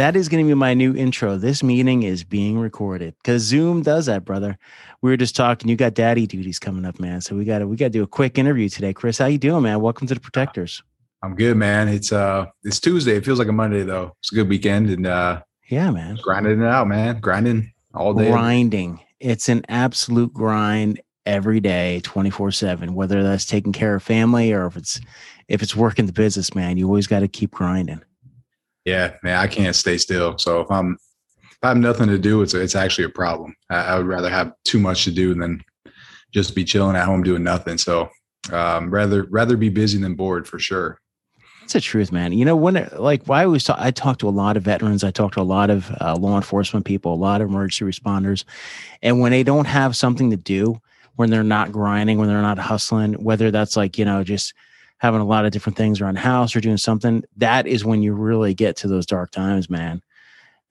that is going to be my new intro. This meeting is being recorded because Zoom does that, brother. We were just talking. You got daddy duties coming up, man. So we got to we got to do a quick interview today. Chris, how you doing, man? Welcome to the Protectors. I'm good, man. It's uh it's Tuesday. It feels like a Monday though. It's a good weekend and uh yeah, man. Grinding it out, man. Grinding all day. Grinding. It's an absolute grind every day, 24/7, whether that's taking care of family or if it's if it's working the business, man. You always got to keep grinding. Yeah, man, I can't stay still. So if I'm if I have nothing to do, it's it's actually a problem. I, I would rather have too much to do than just be chilling at home doing nothing. So um, rather rather be busy than bored for sure. That's the truth, man. You know, when like why I always talk, I talk to a lot of veterans, I talk to a lot of uh, law enforcement people, a lot of emergency responders, and when they don't have something to do, when they're not grinding, when they're not hustling, whether that's like you know just having a lot of different things around the house or doing something, that is when you really get to those dark times, man.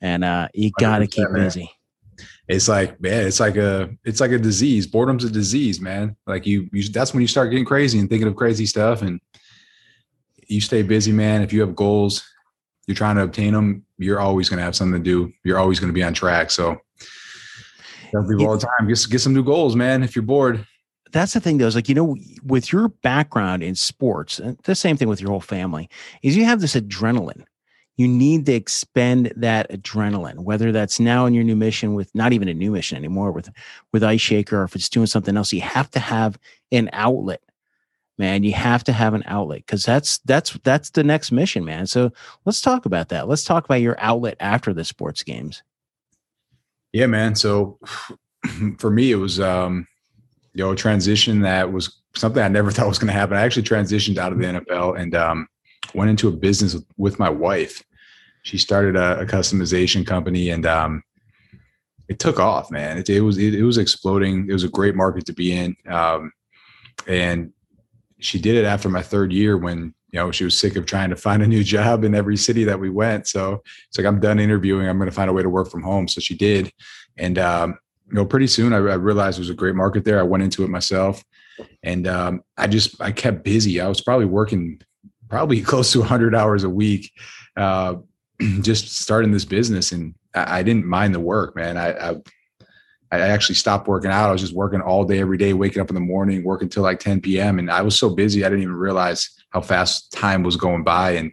And uh, you got to keep busy. It's like, man, it's like a, it's like a disease. Boredom's a disease, man. Like you, you, that's when you start getting crazy and thinking of crazy stuff. And you stay busy, man. If you have goals, you're trying to obtain them. You're always going to have something to do. You're always going to be on track. So, all the time. Get, get some new goals, man. If you're bored, that's the thing though is like you know with your background in sports the same thing with your whole family is you have this adrenaline you need to expend that adrenaline whether that's now in your new mission with not even a new mission anymore with with ice shaker or if it's doing something else you have to have an outlet man you have to have an outlet because that's that's that's the next mission man so let's talk about that let's talk about your outlet after the sports games yeah man so for me it was um you know, a transition that was something I never thought was going to happen. I actually transitioned out of the NFL and um, went into a business with, with my wife. She started a, a customization company and um, it took off, man. It, it was it, it, was exploding. It was a great market to be in, um, and she did it after my third year when you know she was sick of trying to find a new job in every city that we went. So it's like I'm done interviewing. I'm going to find a way to work from home. So she did, and um, you know, pretty soon I, I, realized there was a great market there. I went into it myself, and um, I just I kept busy. I was probably working probably close to 100 hours a week, uh, just starting this business, and I, I, didn't mind the work, man. I, I I actually stopped working out. I was just working all day, every day, waking up in the morning, working till like 10 p.m. And I was so busy, I didn't even realize how fast time was going by and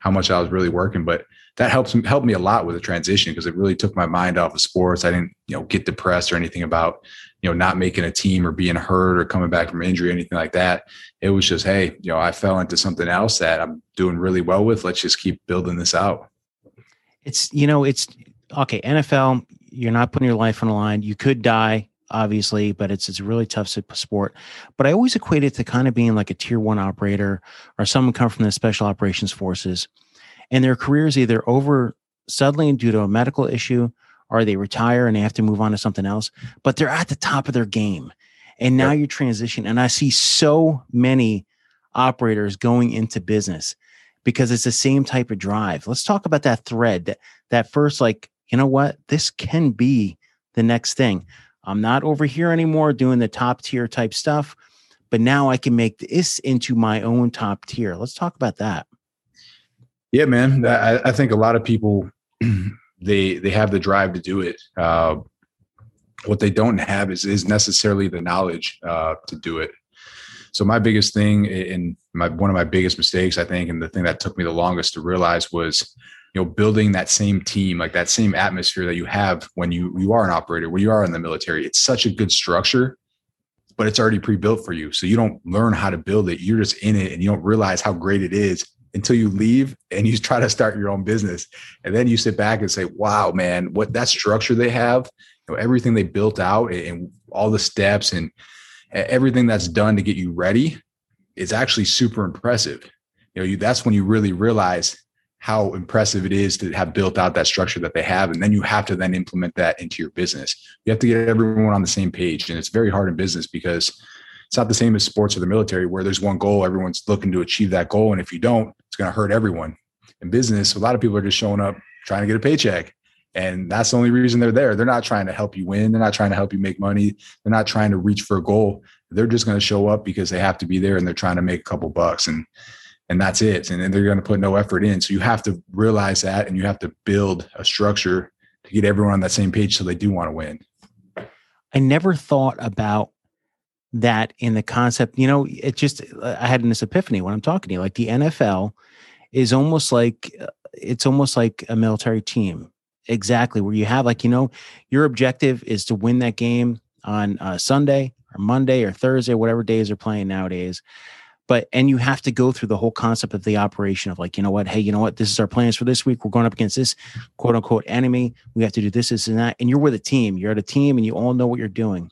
how much I was really working. But that helps helped me a lot with the transition because it really took my mind off of sports. I didn't, you know, get depressed or anything about, you know, not making a team or being hurt or coming back from injury or anything like that. It was just, hey, you know, I fell into something else that I'm doing really well with. Let's just keep building this out. It's, you know, it's okay, NFL, you're not putting your life on the line. You could die, obviously, but it's it's a really tough sport. But I always equate it to kind of being like a tier one operator or someone come from the special operations forces and their career is either over suddenly due to a medical issue or they retire and they have to move on to something else, but they're at the top of their game. And now yep. you transition. And I see so many operators going into business because it's the same type of drive. Let's talk about that thread, that, that first, like, you know what? This can be the next thing. I'm not over here anymore doing the top tier type stuff, but now I can make this into my own top tier. Let's talk about that. Yeah, man. I, I think a lot of people they they have the drive to do it. Uh, what they don't have is is necessarily the knowledge uh, to do it. So my biggest thing, and my one of my biggest mistakes, I think, and the thing that took me the longest to realize was, you know, building that same team, like that same atmosphere that you have when you you are an operator, when you are in the military. It's such a good structure, but it's already pre-built for you. So you don't learn how to build it. You're just in it, and you don't realize how great it is until you leave and you try to start your own business. And then you sit back and say, wow, man, what that structure they have, you know, everything they built out and all the steps and everything that's done to get you ready is actually super impressive. You know, you, that's when you really realize how impressive it is to have built out that structure that they have. And then you have to then implement that into your business. You have to get everyone on the same page. And it's very hard in business because it's not the same as sports or the military where there's one goal, everyone's looking to achieve that goal. And if you don't, it's going to hurt everyone. in business, a lot of people are just showing up trying to get a paycheck. And that's the only reason they're there. They're not trying to help you win. They're not trying to help you make money. They're not trying to reach for a goal. They're just going to show up because they have to be there and they're trying to make a couple bucks and and that's it. And then they're going to put no effort in. So you have to realize that and you have to build a structure to get everyone on that same page so they do want to win. I never thought about that in the concept. You know, it just I had this epiphany when I'm talking to you. Like the NFL is almost like uh, it's almost like a military team exactly where you have like you know your objective is to win that game on uh, sunday or monday or thursday whatever days are playing nowadays but and you have to go through the whole concept of the operation of like you know what? Hey you know what? This is our plans for this week. We're going up against this quote unquote enemy. We have to do this this and that. And you're with a team. You're at a team and you all know what you're doing.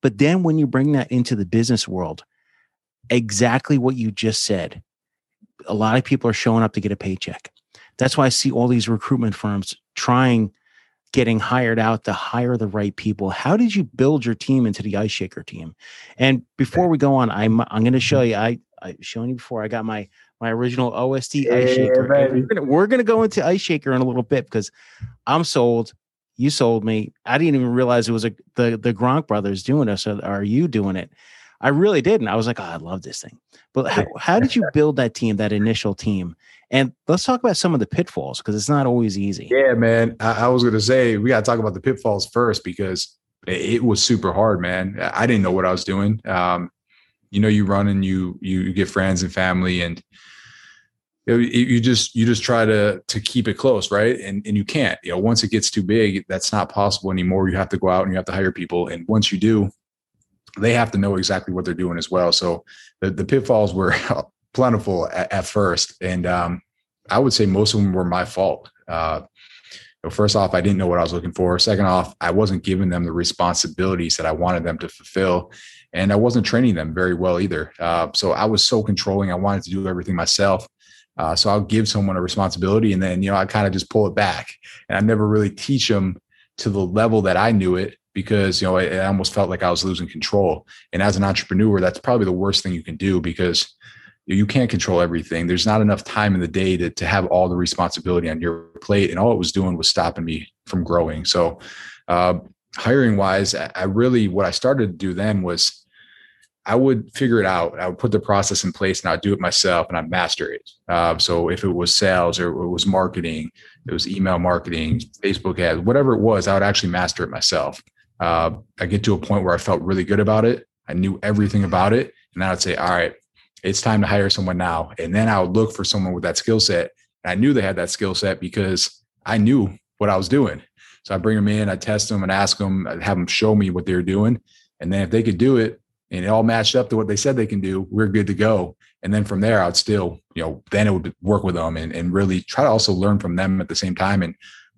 But then when you bring that into the business world exactly what you just said a lot of people are showing up to get a paycheck. That's why I see all these recruitment firms trying getting hired out to hire the right people. How did you build your team into the Ice Shaker team? And before we go on, I'm I'm going to mm-hmm. show you. I I shown you before. I got my my original OSD yeah, Ice Shaker. We're gonna, we're gonna go into Ice Shaker in a little bit because I'm sold. You sold me. I didn't even realize it was a, the the Gronk brothers doing. Or are you doing it? I really didn't. I was like, oh, I love this thing. But how, how did you build that team, that initial team? And let's talk about some of the pitfalls because it's not always easy. Yeah, man. I, I was going to say we got to talk about the pitfalls first because it, was super hard, man. I didn't know what I was doing. Um, you know, you run and you you get friends and family, and you just you just try to to keep it close, right? And and you can't. You know, once it gets too big, that's not possible anymore. You have to go out and you have to hire people, and once you do, they have to know exactly what they're doing as well. So the, the pitfalls were plentiful at, at first. And um, I would say most of them were my fault. Uh, first off, I didn't know what I was looking for. Second off, I wasn't giving them the responsibilities that I wanted them to fulfill. And I wasn't training them very well either. Uh, so I was so controlling. I wanted to do everything myself. Uh, so I'll give someone a responsibility and then, you know, I kind of just pull it back and I never really teach them to the level that I knew it because, you know, it, it almost felt like I was losing control. And as an entrepreneur, that's probably the worst thing you can do because you can't control everything. There's not enough time in the day to, to have all the responsibility on your plate. And all it was doing was stopping me from growing. So, uh, hiring wise, I really, what I started to do then was I would figure it out. I would put the process in place and I'd do it myself and I'd master it. Uh, so if it was sales or it was marketing, it was email marketing, Facebook ads, whatever it was, I would actually master it myself. Uh, I get to a point where I felt really good about it. I knew everything about it. And I would say, all right, it's time to hire someone now. And then I would look for someone with that skill set. And I knew they had that skill set because I knew what I was doing. So I bring them in, I test them and ask them, I'd have them show me what they're doing. And then if they could do it and it all matched up to what they said they can do, we're good to go. And then from there, I'd still, you know, then it would work with them and, and really try to also learn from them at the same time and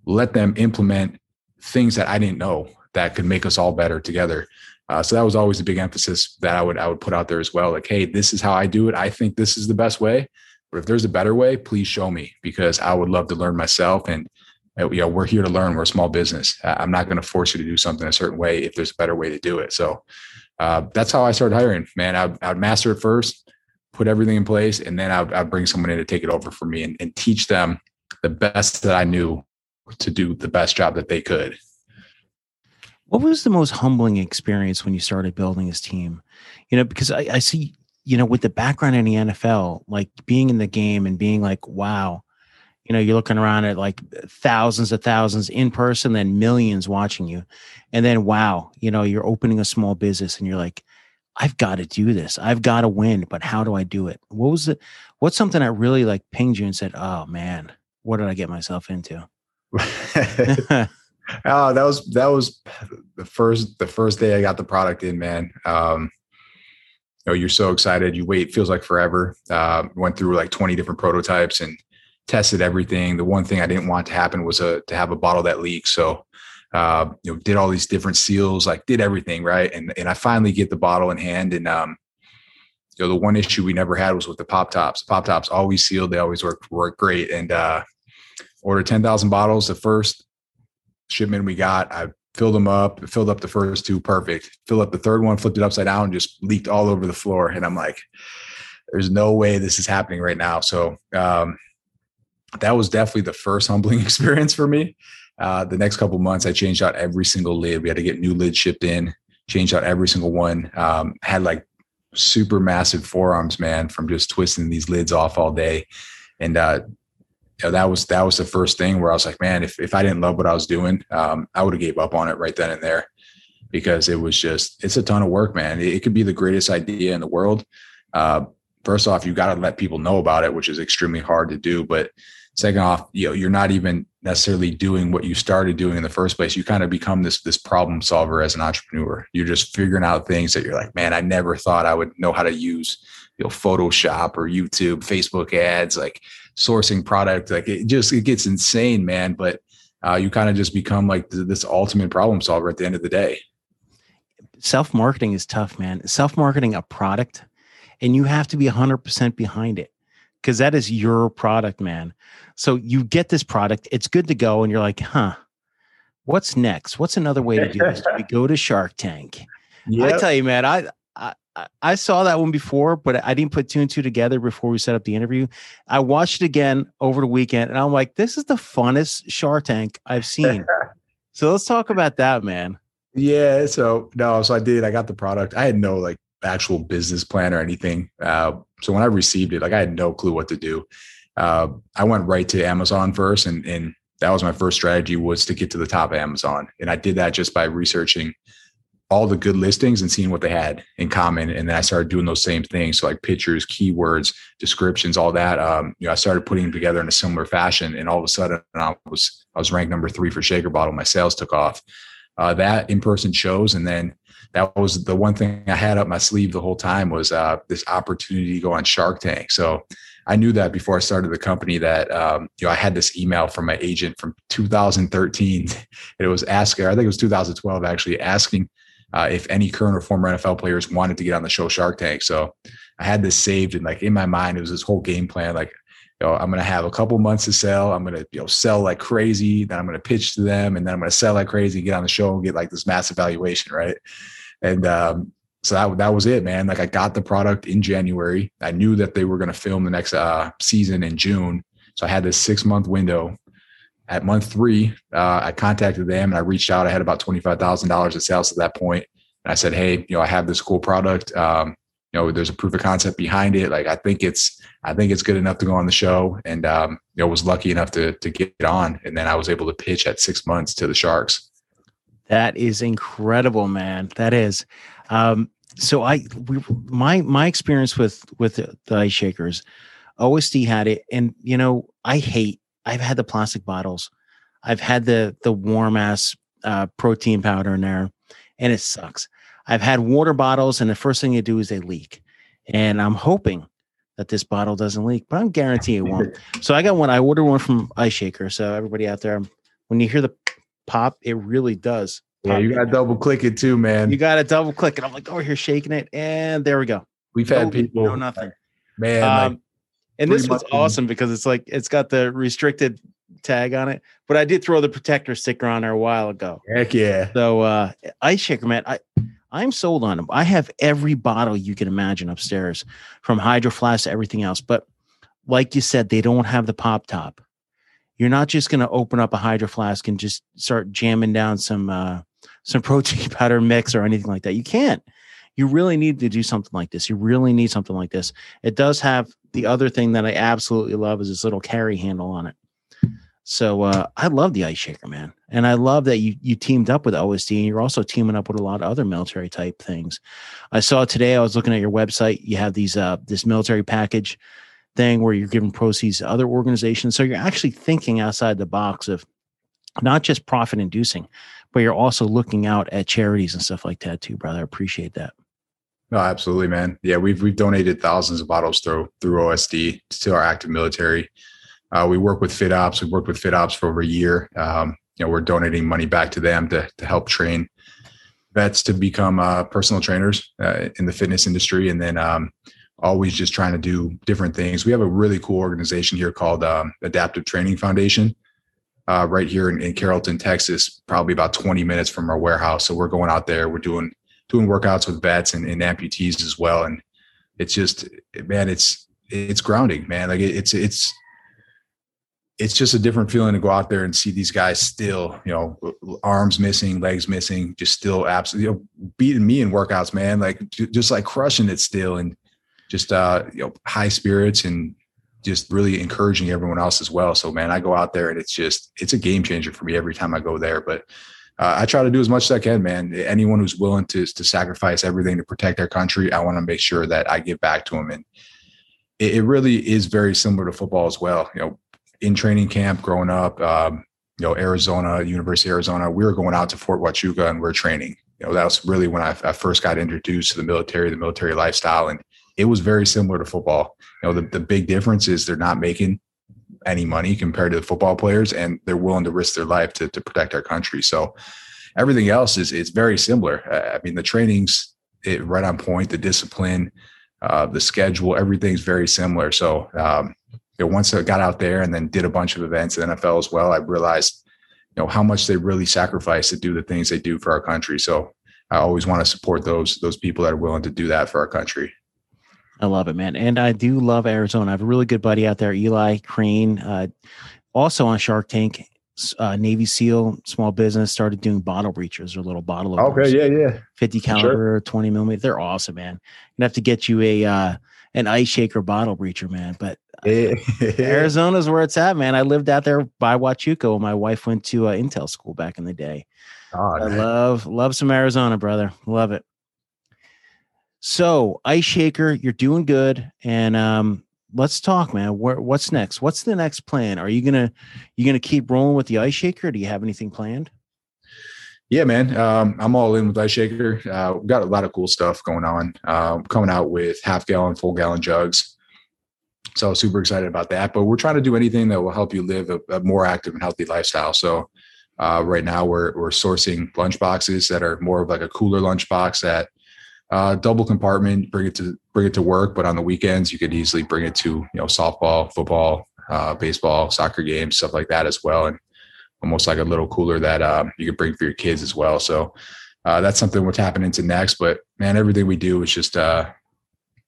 let them implement things that I didn't know that could make us all better together. Uh, so that was always a big emphasis that I would I would put out there as well. Like, hey, this is how I do it. I think this is the best way. But if there's a better way, please show me because I would love to learn myself. And uh, you know, we're here to learn. We're a small business. I'm not going to force you to do something a certain way if there's a better way to do it. So uh, that's how I started hiring. Man, I'd, I'd, master it first, put everything in place, and then I'd, I'd bring someone in to take it over for me and, and teach them the best that I knew to do the best job that they could. What was the most humbling experience when you started building this team? You know, because I, I see, you know, with the background in the NFL, like being in the game and being like, wow, you know, you're looking around at like thousands of thousands in person, then millions watching you. And then, wow, you know, you're opening a small business and you're like, I've got to do this. I've got to win, but how do I do it? What was it? What's something that really like pinged you and said, oh man, what did I get myself into? Oh, that was that was the first the first day I got the product in, man. Um, you know, you're so excited. You wait, feels like forever. Uh, went through like 20 different prototypes and tested everything. The one thing I didn't want to happen was a, to have a bottle that leaks. So, uh, you know, did all these different seals, like did everything right. And and I finally get the bottle in hand. And um, you know, the one issue we never had was with the pop tops. Pop tops always sealed. They always work work great. And uh, ordered 10,000 bottles. The first shipment we got. I filled them up, filled up the first two perfect. Filled up the third one, flipped it upside down, just leaked all over the floor. And I'm like, there's no way this is happening right now. So um, that was definitely the first humbling experience for me. Uh, the next couple months, I changed out every single lid. We had to get new lids shipped in, changed out every single one. Um, had like super massive forearms, man, from just twisting these lids off all day. And uh, you know, that was that was the first thing where I was like, man, if if I didn't love what I was doing, um, I would have gave up on it right then and there because it was just it's a ton of work, man. It, it could be the greatest idea in the world. Uh, first off, you got to let people know about it, which is extremely hard to do. But second off, you know, you're not even necessarily doing what you started doing in the first place. You kind of become this this problem solver as an entrepreneur. You're just figuring out things that you're like, man, I never thought I would know how to use, you know, Photoshop or YouTube, Facebook ads, like sourcing product. Like it just it gets insane, man. But uh, you kind of just become like this ultimate problem solver at the end of the day. Self marketing is tough, man. Self marketing a product, and you have to be 100% behind it because that is your product, man. So you get this product, it's good to go, and you're like, huh, what's next? What's another way to do this? we go to Shark Tank. Yep. I tell you, man, I, I I saw that one before, but I didn't put two and two together before we set up the interview. I watched it again over the weekend, and I'm like, this is the funnest Shark Tank I've seen. so let's talk about that, man. Yeah. So no, so I did. I got the product. I had no like actual business plan or anything. Uh, so when I received it, like I had no clue what to do. Uh, I went right to Amazon first, and and that was my first strategy was to get to the top of Amazon, and I did that just by researching all the good listings and seeing what they had in common. And then I started doing those same things. So like pictures, keywords, descriptions, all that. Um, you know, I started putting them together in a similar fashion. And all of a sudden I was, I was ranked number three for Shaker Bottle. My sales took off. Uh, that in-person shows. And then that was the one thing I had up my sleeve the whole time was uh, this opportunity to go on Shark Tank. So I knew that before I started the company that um, you know I had this email from my agent from 2013, and it was asking, I think it was 2012 actually, asking uh, if any current or former NFL players wanted to get on the show Shark Tank. So I had this saved and like in my mind, it was this whole game plan. Like, you know, I'm to have a couple months to sell. I'm to, you know, sell like crazy. Then I'm to pitch to them and then I'm to sell like crazy, get on the show and get like this massive valuation. Right. And, um, so that, that was it, man. Like I got the product in January. I knew that they were going to film the next uh, season in June. So I had this six month window at month three, uh, I contacted them and I reached out. I had about $25,000 in sales at that point. And I said, Hey, you know, I have this cool product. Um, you know, there's a proof of concept behind it. Like, I think it's, I think it's good enough to go on the show. And, um, you know, was lucky enough to, to get on. And then I was able to pitch at six months to the Sharks. That is incredible, man. That is. Um, so I, we, my, my experience with, with the, the ice shakers, OSD had it. And, you know, I hate I've had the plastic bottles. I've had the the warm ass uh, protein powder in there, and it sucks. I've had water bottles, and the first thing you do is they leak. And I'm hoping that this bottle doesn't leak, but I'm guaranteeing it won't. so I got one. I ordered one from Ice Shaker. So everybody out there, when you hear the pop, it really does. Yeah, you got to double click it too, man. You got to double click it. I'm like, oh, here, shaking it, and there we go. We've had no, people, no nothing, man. Um, like, and this was awesome because it's like it's got the restricted tag on it, but I did throw the protector sticker on there a while ago. Heck yeah! So uh, Ice Shaker, man, I I'm sold on them. I have every bottle you can imagine upstairs, from Hydro Flask to everything else. But like you said, they don't have the pop top. You're not just going to open up a Hydro Flask and just start jamming down some uh, some protein powder mix or anything like that. You can't. You really need to do something like this. You really need something like this. It does have the other thing that I absolutely love is this little carry handle on it. So uh, I love the ice shaker, man, and I love that you you teamed up with OSD, and you're also teaming up with a lot of other military type things. I saw today. I was looking at your website. You have these uh, this military package thing where you're giving proceeds to other organizations. So you're actually thinking outside the box of not just profit inducing, but you're also looking out at charities and stuff like that too, brother. I appreciate that. No, absolutely, man. Yeah, we've we've donated thousands of bottles through through OSD to our active military. Uh, we work with FitOps. We've worked with FitOps for over a year. Um, you know, we're donating money back to them to to help train vets to become uh, personal trainers uh, in the fitness industry, and then um, always just trying to do different things. We have a really cool organization here called um, Adaptive Training Foundation. Uh, right here in, in Carrollton, Texas, probably about 20 minutes from our warehouse. So we're going out there. We're doing doing workouts with vets and, and amputees as well. And it's just, man, it's, it's grounding, man. Like it, it's, it's, it's just a different feeling to go out there and see these guys still, you know, arms missing, legs missing, just still absolutely you know, beating me in workouts, man. Like just like crushing it still, and just uh, you know, high spirits and just really encouraging everyone else as well. So, man, I go out there and it's just it's a game changer for me every time I go there. But uh, I try to do as much as I can, man. Anyone who's willing to to sacrifice everything to protect their country, I want to make sure that I give back to them. And it, it really is very similar to football as well. You know, in training camp growing up, um, you know, Arizona, University of Arizona, we were going out to Fort Huachuca and we are training. You know, that was really when I, I, first got introduced to the military, the military lifestyle. And it was very similar to football. You know, the, the big difference is they're not making any money compared to the football players and they're willing to risk their life to, to protect our country. So everything else is, is very similar. I mean, the trainings it, right on point, the discipline, uh, the schedule, everything's very similar. So, um, you know, once I got out there and then did a bunch of events in NFL as well, I realized, you know, how much they really sacrifice to do the things they do for our country. So I always want to support those those people that are willing to do that for our country. I love it, man. And I do love Arizona. I have a really good buddy out there, Eli Crane, uh, also on Shark Tank, uh, Navy SEAL, small business, started doing bottle breachers or little bottle openers. Okay, yeah, yeah. 50 caliber, sure. 20 millimeter. They're awesome, man. You have to get you a uh, an ice shaker bottle breacher, man. But Arizona's where it's at, man. I lived out there by Huachuca when my wife went to uh, Intel school back in the day. Oh, I love love some Arizona, brother. Love it. So, Ice Shaker, you're doing good, and um, let's talk, man. Where, what's next? What's the next plan? Are you gonna you gonna keep rolling with the Ice Shaker? do you have anything planned? Yeah, man. Um, I'm all in with Ice Shaker. Uh, we've got a lot of cool stuff going on. Uh, coming out with half gallon, full gallon jugs. So super excited about that. But we're trying to do anything that will help you live a, a more active and healthy lifestyle. So uh, right now we're we're sourcing lunch boxes that are more of like a cooler lunch box that uh, double compartment, bring it to bring it to work. But on the weekends, you could easily bring it to you know softball, football, uh, baseball, soccer games, stuff like that as well. And almost like a little cooler that um, you could bring for your kids as well. So uh, that's something we're tapping into next. But man, everything we do is just uh,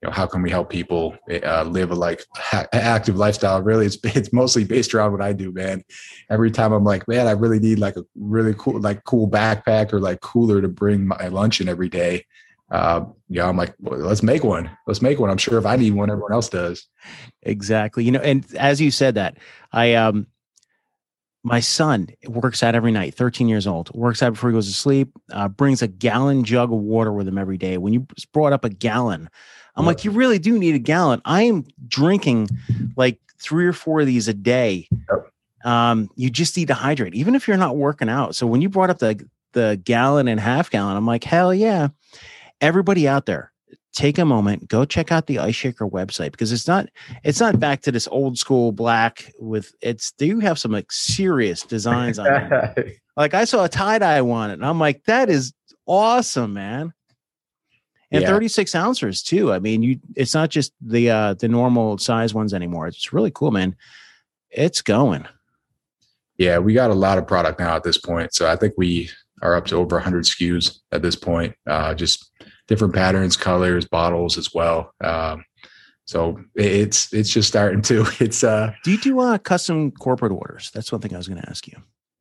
you know, how can we help people uh, live a like ha- active lifestyle? Really, it's it's mostly based around what I do, man. Every time I'm like, man, I really need like a really cool, like cool backpack or like cooler to bring my lunch in every day. Uh, yeah, I'm like, well, let's make one. Let's make one. I'm sure if I need one, everyone else does. Exactly. You know, and as you said that, I um, my son works out every night. 13 years old, works out before he goes to sleep. Uh, brings a gallon jug of water with him every day. When you brought up a gallon I'm like, you really do need a gallon. I am drinking like three or four of these a day. Um, you just need to hydrate, even if you're not working out. So when you brought up the the gallon and half gallon, I'm like, hell yeah. Everybody out there, take a moment, go check out the Ice Shaker website because it's not it's not back to this old school black with it's do you have some like serious designs on it. like I saw a tie-dye one and I'm like, that is awesome, man and yeah. 36 ounces too. I mean, you it's not just the uh the normal size ones anymore. It's really cool, man. It's going. Yeah, we got a lot of product now at this point. So I think we are up to over 100 SKUs at this point. Uh, just different patterns, colors, bottles as well. Um, so it's it's just starting to. It's uh. Do you do uh, custom corporate orders? That's one thing I was going to ask you.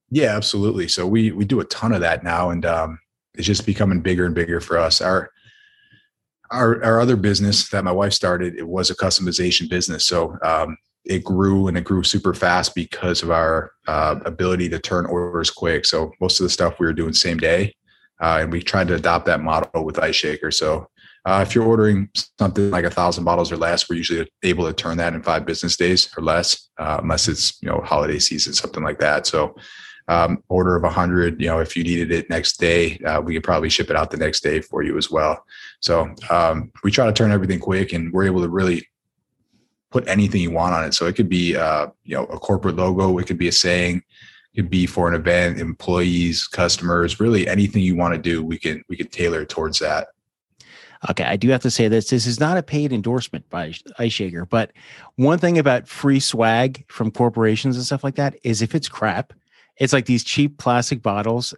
Yeah, absolutely. So we we do a ton of that now, and um, it's just becoming bigger and bigger for us. Our our, our other business that my wife started, it was a customization business. So um, it grew and it grew super fast because of our uh, ability to turn orders quick. So most of the stuff we were doing same day. Uh, and we tried to adopt that model with Ice Shaker. So uh, if you're ordering something like a thousand bottles or less, we're usually able to turn that in five business days or less, uh, unless it's you know holiday season, something like that. So um, order of a 100 you know if you needed it next day uh, we could probably ship it out the next day for you as well so um, we try to turn everything quick and we're able to really put anything you want on it so it could be uh, you know a corporate logo it could be a saying could be for an event employees customers really anything you want to do we can we can tailor towards that Okay, I do have to say this. This is not a paid endorsement by Ice but one thing about free swag from corporations and stuff like that is if it's crap, it's like these cheap plastic bottles.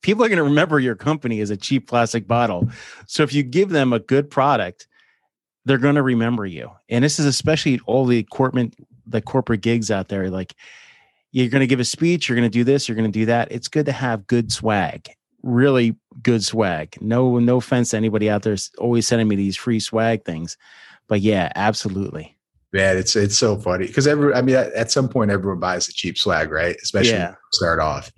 People are going to remember your company as a cheap plastic bottle. So if you give them a good product, they're going to remember you. And this is especially all the corporate the corporate gigs out there. Like you're going to give a speech, you're going to do this, you're going to do that. It's good to have good swag, really good swag. No, no offense to anybody out there always sending me these free swag things, but yeah, absolutely. Man, it's it's so funny because every I mean at, at, some point everyone buys the cheap swag, right? Especially yeah. start off,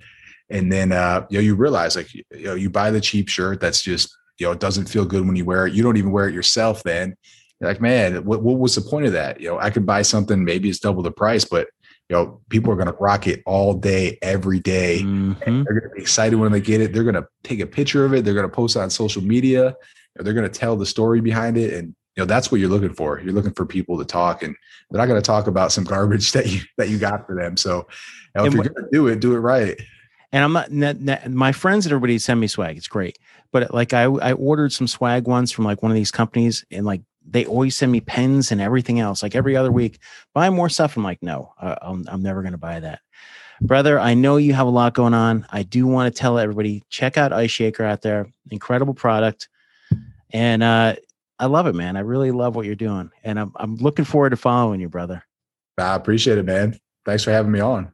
and then uh, you know you realize like you know you buy the cheap shirt that's just you know it doesn't feel good when you wear it. You don't even wear it yourself. Then you're like, man, what what was the point of that? You know, I could buy something maybe it's double the price, but you know people are going to rock it all day, every day. Mm-hmm. They're going to be excited when they get it. They're going to take a picture of it. They're going to post it on social media. They're going to tell the story behind it, and you know that's what you're looking for you're looking for people to talk and they're not going to talk about some garbage that you that you got for them so you know, if you're going to do it do it right and i'm not my friends and everybody send me swag it's great but like i i ordered some swag once from like one of these companies and like they always send me pens and everything else like every other week buy more stuff i'm like no i'm, I'm never going to buy that brother i know you have a lot going on i do want to tell everybody check out ice shaker out there incredible product and uh I love it, man. I really love what you're doing, and I'm I'm looking forward to following you, brother. I appreciate it, man. Thanks for having me on.